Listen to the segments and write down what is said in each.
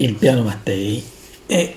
il piano Mattei è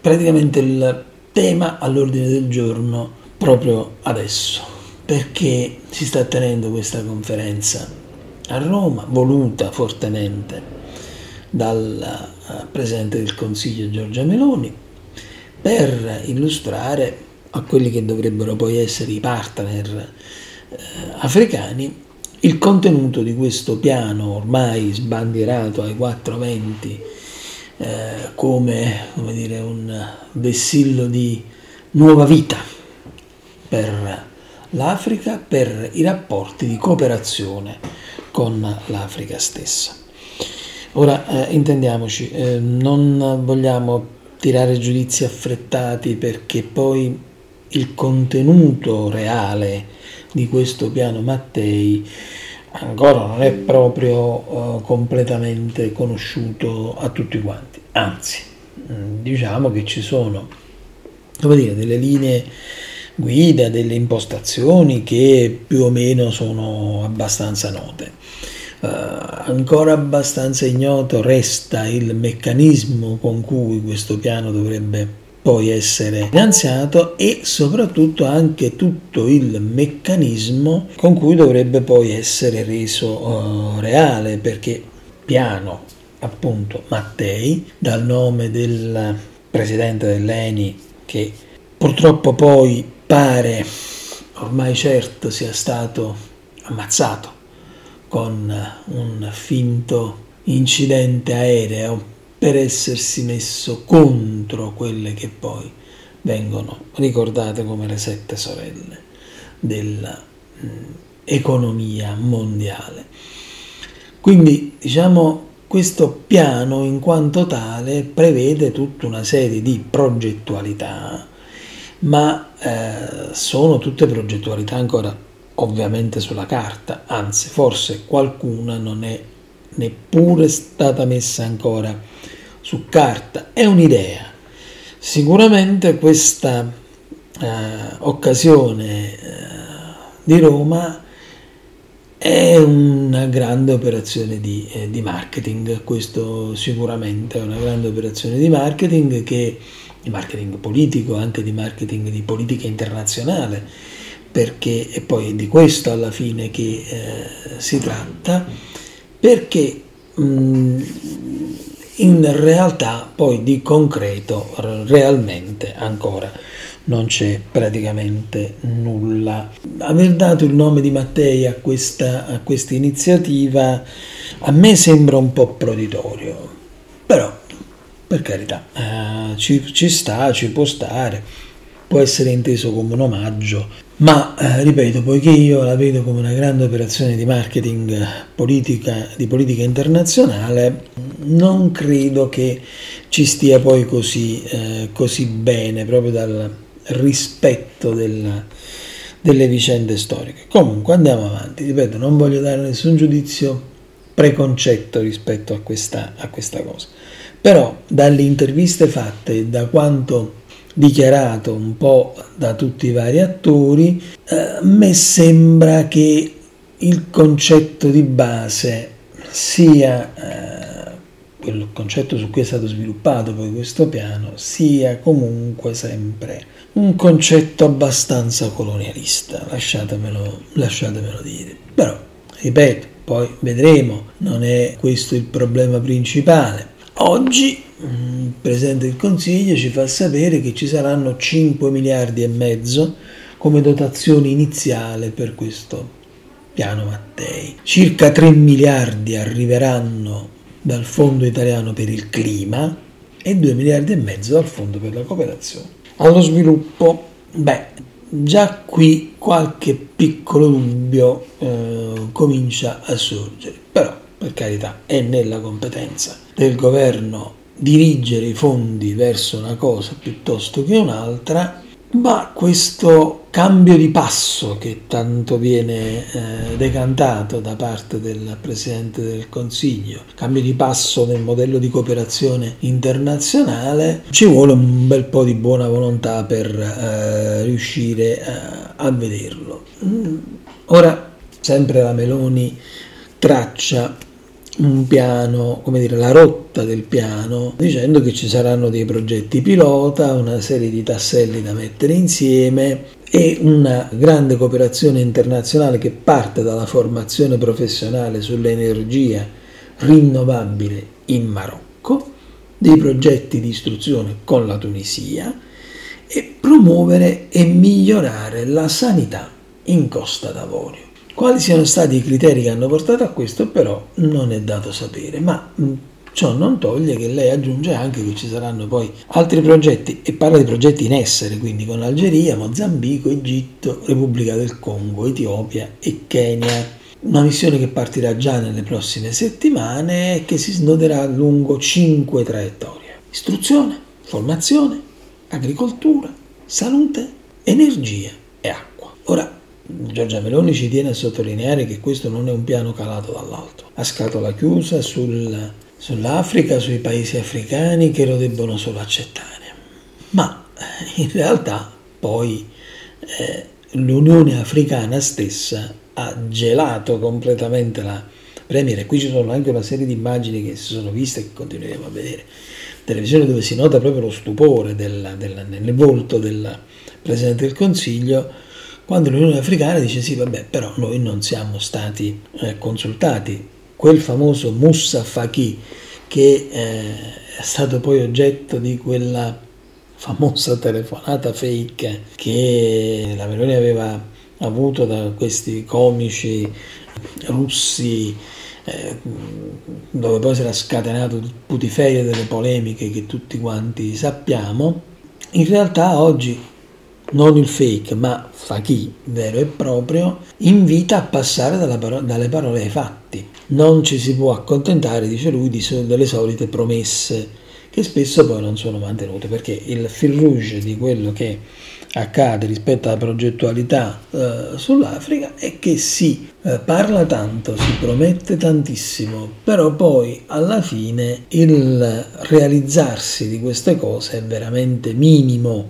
praticamente il tema all'ordine del giorno proprio adesso, perché si sta tenendo questa conferenza a Roma, voluta fortemente dal eh, Presidente del Consiglio Giorgia Meloni, per illustrare a quelli che dovrebbero poi essere i partner eh, africani il contenuto di questo piano ormai sbandierato ai 420 eh, come, come dire, un vessillo di nuova vita per l'Africa, per i rapporti di cooperazione con l'Africa stessa. Ora, eh, intendiamoci, eh, non vogliamo tirare giudizi affrettati perché poi il contenuto reale di questo piano Mattei ancora non è proprio uh, completamente conosciuto a tutti quanti, anzi mm, diciamo che ci sono dire, delle linee guida, delle impostazioni che più o meno sono abbastanza note. Uh, ancora abbastanza ignoto resta il meccanismo con cui questo piano dovrebbe poi essere finanziato e soprattutto anche tutto il meccanismo con cui dovrebbe poi essere reso uh, reale perché piano appunto Mattei dal nome del presidente dell'ENI che purtroppo poi pare ormai certo sia stato ammazzato con un finto incidente aereo per essersi messo contro quelle che poi vengono ricordate come le sette sorelle dell'economia mondiale. Quindi diciamo questo piano in quanto tale prevede tutta una serie di progettualità, ma eh, sono tutte progettualità ancora ovviamente sulla carta, anzi forse qualcuna non è neppure stata messa ancora su carta, è un'idea. Sicuramente questa eh, occasione eh, di Roma è una grande operazione di, eh, di, marketing, questo sicuramente è una grande operazione di marketing che di marketing politico, anche di marketing di politica internazionale, perché è poi di questo alla fine che eh, si tratta, perché mh, in realtà poi di concreto realmente ancora non c'è praticamente nulla. Aver dato il nome di Mattei a questa, a questa iniziativa a me sembra un po' proditorio, però per carità eh, ci, ci sta, ci può stare, può essere inteso come un omaggio ma eh, ripeto, poiché io la vedo come una grande operazione di marketing politica, di politica internazionale, non credo che ci stia poi così, eh, così bene, proprio dal rispetto della, delle vicende storiche. Comunque andiamo avanti, ripeto, non voglio dare nessun giudizio preconcetto rispetto a questa, a questa cosa, però dalle interviste fatte da quanto dichiarato un po' da tutti i vari attori, eh, a me sembra che il concetto di base sia eh, quel concetto su cui è stato sviluppato poi questo piano sia comunque sempre un concetto abbastanza colonialista, lasciatemelo, lasciatemelo dire. Però, ripeto, poi vedremo, non è questo il problema principale. Oggi il Presidente del Consiglio ci fa sapere che ci saranno 5 miliardi e mezzo come dotazione iniziale per questo piano Mattei. Circa 3 miliardi arriveranno dal Fondo italiano per il clima e 2 miliardi e mezzo dal Fondo per la cooperazione. Allo sviluppo, beh, già qui qualche piccolo dubbio eh, comincia a sorgere, però per carità è nella competenza del governo dirigere i fondi verso una cosa piuttosto che un'altra, ma questo cambio di passo che tanto viene eh, decantato da parte del Presidente del Consiglio, cambio di passo nel modello di cooperazione internazionale, ci vuole un bel po' di buona volontà per eh, riuscire a, eh, a vederlo. Mm. Ora, sempre la Meloni traccia un piano, come dire, la rotta del piano, dicendo che ci saranno dei progetti pilota, una serie di tasselli da mettere insieme e una grande cooperazione internazionale che parte dalla formazione professionale sull'energia rinnovabile in Marocco, dei progetti di istruzione con la Tunisia e promuovere e migliorare la sanità in Costa d'Avorio. Quali siano stati i criteri che hanno portato a questo però non è dato sapere, ma ciò non toglie che lei aggiunge anche che ci saranno poi altri progetti e parla di progetti in essere, quindi con Algeria, Mozambico, Egitto, Repubblica del Congo, Etiopia e Kenya. Una missione che partirà già nelle prossime settimane e che si snoderà lungo cinque traiettorie. Istruzione, formazione, agricoltura, salute, energia e acqua. Ora, Giorgia Meloni ci tiene a sottolineare che questo non è un piano calato dall'alto, a scatola chiusa sul, sull'Africa, sui paesi africani che lo debbono solo accettare. Ma eh, in realtà poi eh, l'Unione Africana stessa ha gelato completamente la Premier. E qui ci sono anche una serie di immagini che si sono viste e che continueremo a vedere. Televisione dove si nota proprio lo stupore della, della, nel volto del Presidente del Consiglio quando l'Unione Africana dice sì, vabbè, però noi non siamo stati eh, consultati. Quel famoso Moussa Faki che eh, è stato poi oggetto di quella famosa telefonata fake che la Meloni aveva avuto da questi comici russi eh, dove poi si era scatenato il putiferio delle polemiche che tutti quanti sappiamo, in realtà oggi non il fake, ma Faki vero e proprio, invita a passare paro- dalle parole ai fatti. Non ci si può accontentare, dice lui, di so- delle solite promesse che spesso poi non sono mantenute, perché il fil rouge di quello che accade rispetto alla progettualità eh, sull'Africa è che si eh, parla tanto, si promette tantissimo, però poi alla fine il realizzarsi di queste cose è veramente minimo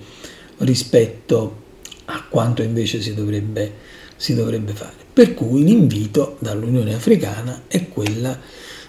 rispetto a quanto invece si dovrebbe, si dovrebbe fare. Per cui l'invito dall'Unione Africana è quella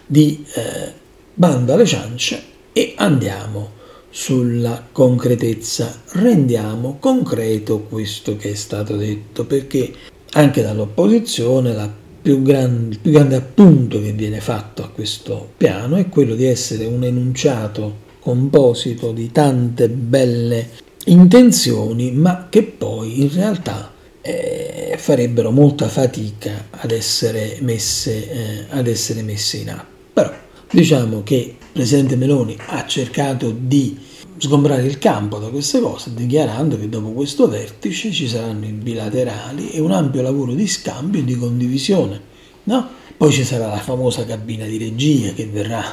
di eh, bando alle ciance e andiamo sulla concretezza, rendiamo concreto questo che è stato detto, perché anche dall'opposizione più grande, il più grande appunto che viene fatto a questo piano è quello di essere un enunciato composito di tante belle intenzioni, ma che poi in realtà eh, farebbero molta fatica ad essere, messe, eh, ad essere messe in atto. Però diciamo che il Presidente Meloni ha cercato di sgombrare il campo da queste cose, dichiarando che dopo questo vertice ci saranno i bilaterali e un ampio lavoro di scambio e di condivisione. No? Poi ci sarà la famosa cabina di regia che verrà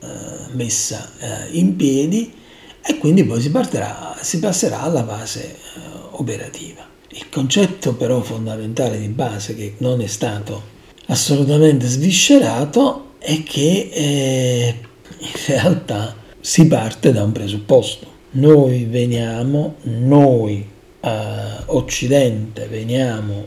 eh, messa eh, in piedi e quindi poi si, partirà, si passerà alla fase eh, operativa. Il concetto però fondamentale di base che non è stato assolutamente sviscerato è che eh, in realtà si parte da un presupposto. Noi veniamo, noi eh, Occidente veniamo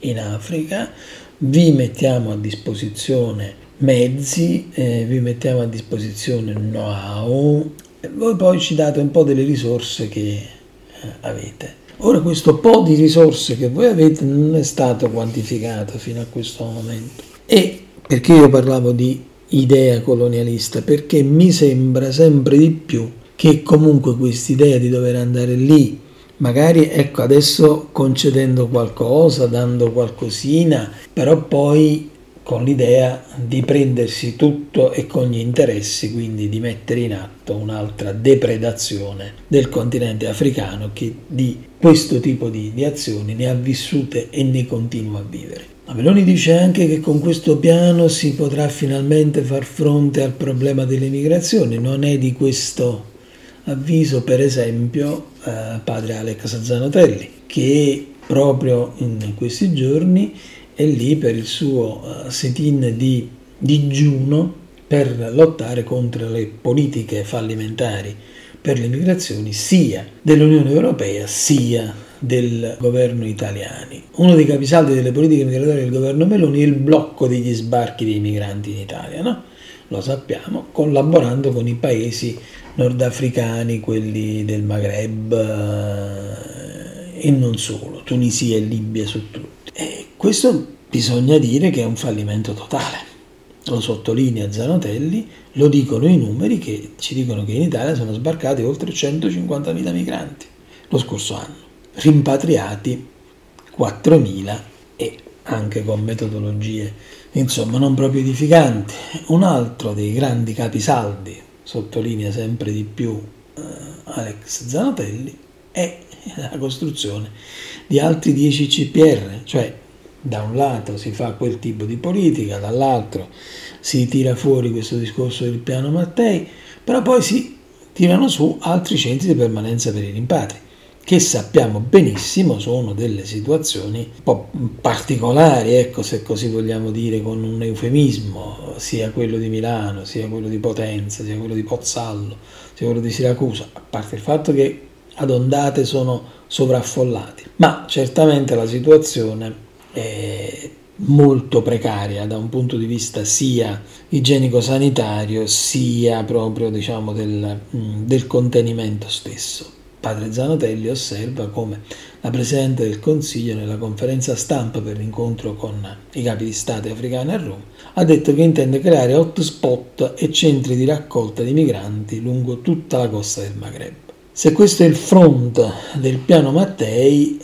in Africa, vi mettiamo a disposizione mezzi, eh, vi mettiamo a disposizione know-how, voi poi ci date un po' delle risorse che eh, avete. Ora questo po' di risorse che voi avete non è stato quantificato fino a questo momento. E perché io parlavo di idea colonialista? Perché mi sembra sempre di più che comunque quest'idea di dover andare lì, magari ecco adesso concedendo qualcosa, dando qualcosina, però poi con l'idea di prendersi tutto e con gli interessi, quindi di mettere in atto un'altra depredazione del continente africano che di questo tipo di, di azioni ne ha vissute e ne continua a vivere. Meloni dice anche che con questo piano si potrà finalmente far fronte al problema delle migrazioni, non è di questo avviso per esempio eh, padre Alex Zanotelli che proprio in questi giorni è lì per il suo uh, sit-in di digiuno per lottare contro le politiche fallimentari per le migrazioni sia dell'Unione Europea sia del governo italiano. Uno dei capisaldi delle politiche migratorie del governo Meloni è il blocco degli sbarchi dei migranti in Italia, no? Lo sappiamo, collaborando con i paesi nordafricani, quelli del Maghreb eh, e non solo, Tunisia e Libia su tutti. E questo bisogna dire che è un fallimento totale. Lo sottolinea Zanotelli, lo dicono i numeri che ci dicono che in Italia sono sbarcati oltre 150.000 migranti lo scorso anno, rimpatriati 4.000 e anche con metodologie insomma non proprio edificanti. Un altro dei grandi capisaldi, sottolinea sempre di più eh, Alex Zanotelli, è la costruzione di altri 10 CPR, cioè da un lato si fa quel tipo di politica, dall'altro si tira fuori questo discorso del piano Mattei, però poi si tirano su altri centri di permanenza per i rimpatri che sappiamo benissimo sono delle situazioni un po' particolari, ecco se così vogliamo dire con un eufemismo, sia quello di Milano, sia quello di Potenza, sia quello di Pozzallo, sia quello di Siracusa, a parte il fatto che ad ondate sono sovraffollati, ma certamente la situazione è molto precaria da un punto di vista sia igienico-sanitario sia proprio diciamo del, del contenimento stesso. Padre Zanotelli osserva come la Presidente del Consiglio nella conferenza stampa per l'incontro con i capi di Stato africani a Roma ha detto che intende creare hotspot e centri di raccolta di migranti lungo tutta la costa del Maghreb. Se questo è il front del piano Mattei,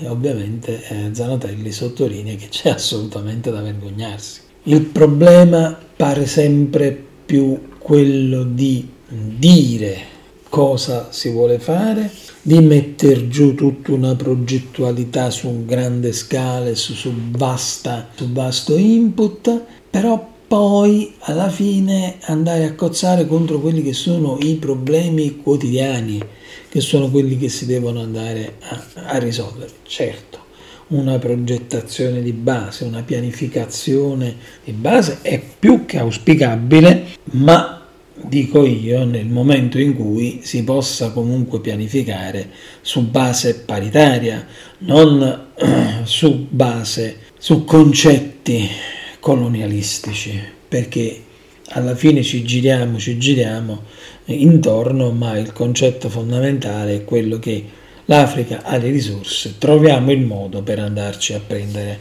eh, ovviamente eh, Zanotelli sottolinea che c'è assolutamente da vergognarsi. Il problema pare sempre più quello di dire cosa si vuole fare, di mettere giù tutta una progettualità su grande scala, su, su, vasta, su vasto input, però poi alla fine andare a cozzare contro quelli che sono i problemi quotidiani, che sono quelli che si devono andare a, a risolvere. Certo, una progettazione di base, una pianificazione di base è più che auspicabile, ma dico io, nel momento in cui si possa comunque pianificare su base paritaria, non su base, su concetti colonialistici, perché alla fine ci giriamo, ci giriamo intorno, ma il concetto fondamentale è quello che l'Africa ha le risorse, troviamo il modo per andarci a prendere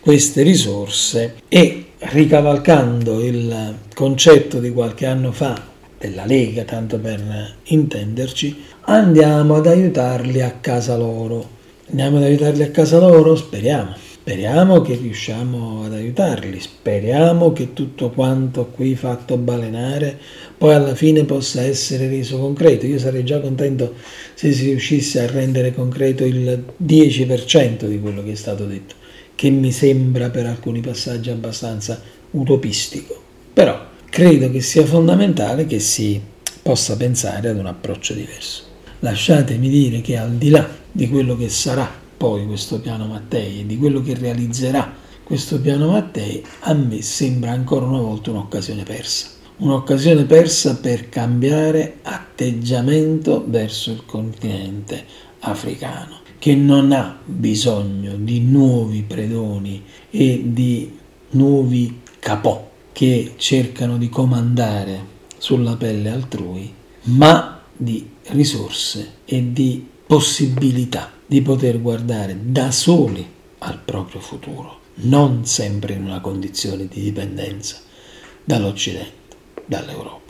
queste risorse e ricavalcando il concetto di qualche anno fa della Lega, tanto per intenderci, andiamo ad aiutarli a casa loro. Andiamo ad aiutarli a casa loro? Speriamo. Speriamo che riusciamo ad aiutarli, speriamo che tutto quanto qui fatto balenare poi alla fine possa essere reso concreto. Io sarei già contento se si riuscisse a rendere concreto il 10% di quello che è stato detto, che mi sembra per alcuni passaggi abbastanza utopistico. Però credo che sia fondamentale che si possa pensare ad un approccio diverso. Lasciatemi dire che al di là di quello che sarà poi questo piano Mattei e di quello che realizzerà questo piano Mattei, a me sembra ancora una volta un'occasione persa. Un'occasione persa per cambiare atteggiamento verso il continente africano, che non ha bisogno di nuovi predoni e di nuovi capò che cercano di comandare sulla pelle altrui, ma di risorse e di possibilità di poter guardare da soli al proprio futuro, non sempre in una condizione di dipendenza dall'Occidente, dall'Europa.